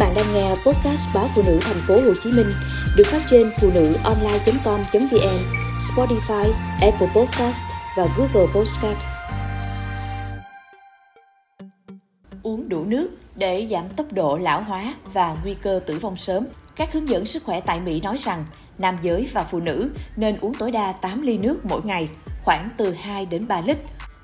bạn đang nghe podcast báo phụ nữ thành phố Hồ Chí Minh được phát trên phụ nữ online.com.vn, Spotify, Apple Podcast và Google Podcast. Uống đủ nước để giảm tốc độ lão hóa và nguy cơ tử vong sớm. Các hướng dẫn sức khỏe tại Mỹ nói rằng nam giới và phụ nữ nên uống tối đa 8 ly nước mỗi ngày, khoảng từ 2 đến 3 lít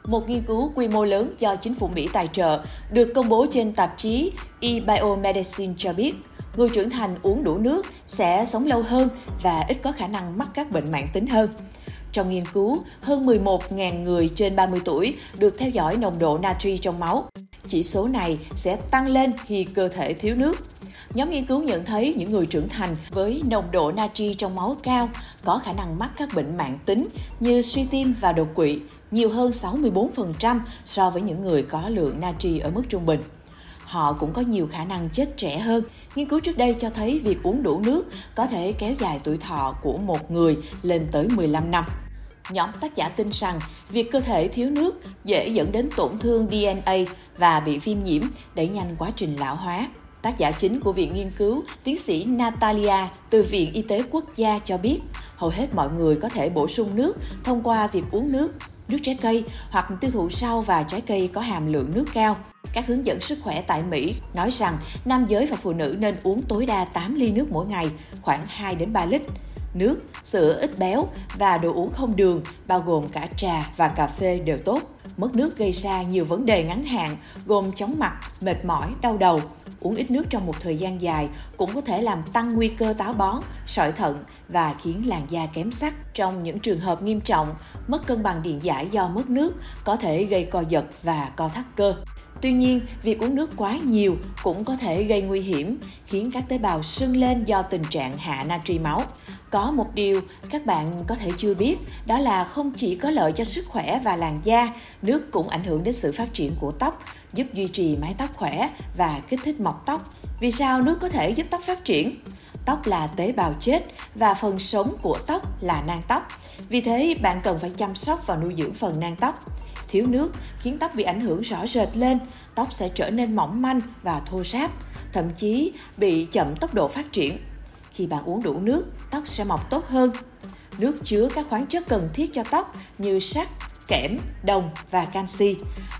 một nghiên cứu quy mô lớn do chính phủ Mỹ tài trợ được công bố trên tạp chí eBiomedicine cho biết, người trưởng thành uống đủ nước sẽ sống lâu hơn và ít có khả năng mắc các bệnh mãn tính hơn. Trong nghiên cứu, hơn 11.000 người trên 30 tuổi được theo dõi nồng độ natri trong máu. Chỉ số này sẽ tăng lên khi cơ thể thiếu nước. Nhóm nghiên cứu nhận thấy những người trưởng thành với nồng độ natri trong máu cao có khả năng mắc các bệnh mạng tính như suy tim và đột quỵ, nhiều hơn 64% so với những người có lượng natri ở mức trung bình. Họ cũng có nhiều khả năng chết trẻ hơn. Nghiên cứu trước đây cho thấy việc uống đủ nước có thể kéo dài tuổi thọ của một người lên tới 15 năm. Nhóm tác giả tin rằng việc cơ thể thiếu nước dễ dẫn đến tổn thương DNA và bị viêm nhiễm, đẩy nhanh quá trình lão hóa. Tác giả chính của viện nghiên cứu, tiến sĩ Natalia từ Viện Y tế Quốc gia cho biết, hầu hết mọi người có thể bổ sung nước thông qua việc uống nước nước trái cây hoặc tiêu thụ rau và trái cây có hàm lượng nước cao. Các hướng dẫn sức khỏe tại Mỹ nói rằng nam giới và phụ nữ nên uống tối đa 8 ly nước mỗi ngày, khoảng 2 đến 3 lít. Nước, sữa ít béo và đồ uống không đường, bao gồm cả trà và cà phê đều tốt. Mất nước gây ra nhiều vấn đề ngắn hạn, gồm chóng mặt, mệt mỏi, đau đầu, uống ít nước trong một thời gian dài cũng có thể làm tăng nguy cơ táo bón, sỏi thận và khiến làn da kém sắc. Trong những trường hợp nghiêm trọng, mất cân bằng điện giải do mất nước có thể gây co giật và co thắt cơ. Tuy nhiên, việc uống nước quá nhiều cũng có thể gây nguy hiểm, khiến các tế bào sưng lên do tình trạng hạ natri máu. Có một điều các bạn có thể chưa biết, đó là không chỉ có lợi cho sức khỏe và làn da, nước cũng ảnh hưởng đến sự phát triển của tóc, giúp duy trì mái tóc khỏe và kích thích mọc tóc. Vì sao nước có thể giúp tóc phát triển? Tóc là tế bào chết và phần sống của tóc là nang tóc. Vì thế, bạn cần phải chăm sóc và nuôi dưỡng phần nang tóc thiếu nước khiến tóc bị ảnh hưởng rõ rệt lên, tóc sẽ trở nên mỏng manh và thô ráp, thậm chí bị chậm tốc độ phát triển. Khi bạn uống đủ nước, tóc sẽ mọc tốt hơn. Nước chứa các khoáng chất cần thiết cho tóc như sắt, kẽm, đồng và canxi.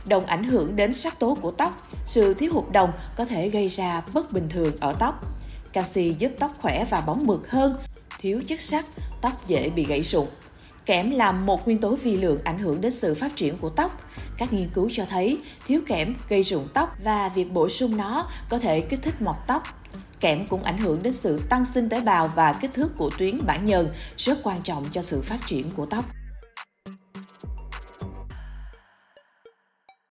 Đồng ảnh hưởng đến sắc tố của tóc. Sự thiếu hụt đồng có thể gây ra bất bình thường ở tóc. Canxi giúp tóc khỏe và bóng mượt hơn. Thiếu chất sắt, tóc dễ bị gãy rụng. Kẽm là một nguyên tố vi lượng ảnh hưởng đến sự phát triển của tóc. Các nghiên cứu cho thấy thiếu kẽm gây rụng tóc và việc bổ sung nó có thể kích thích mọc tóc. Kẽm cũng ảnh hưởng đến sự tăng sinh tế bào và kích thước của tuyến bản nhờn, rất quan trọng cho sự phát triển của tóc.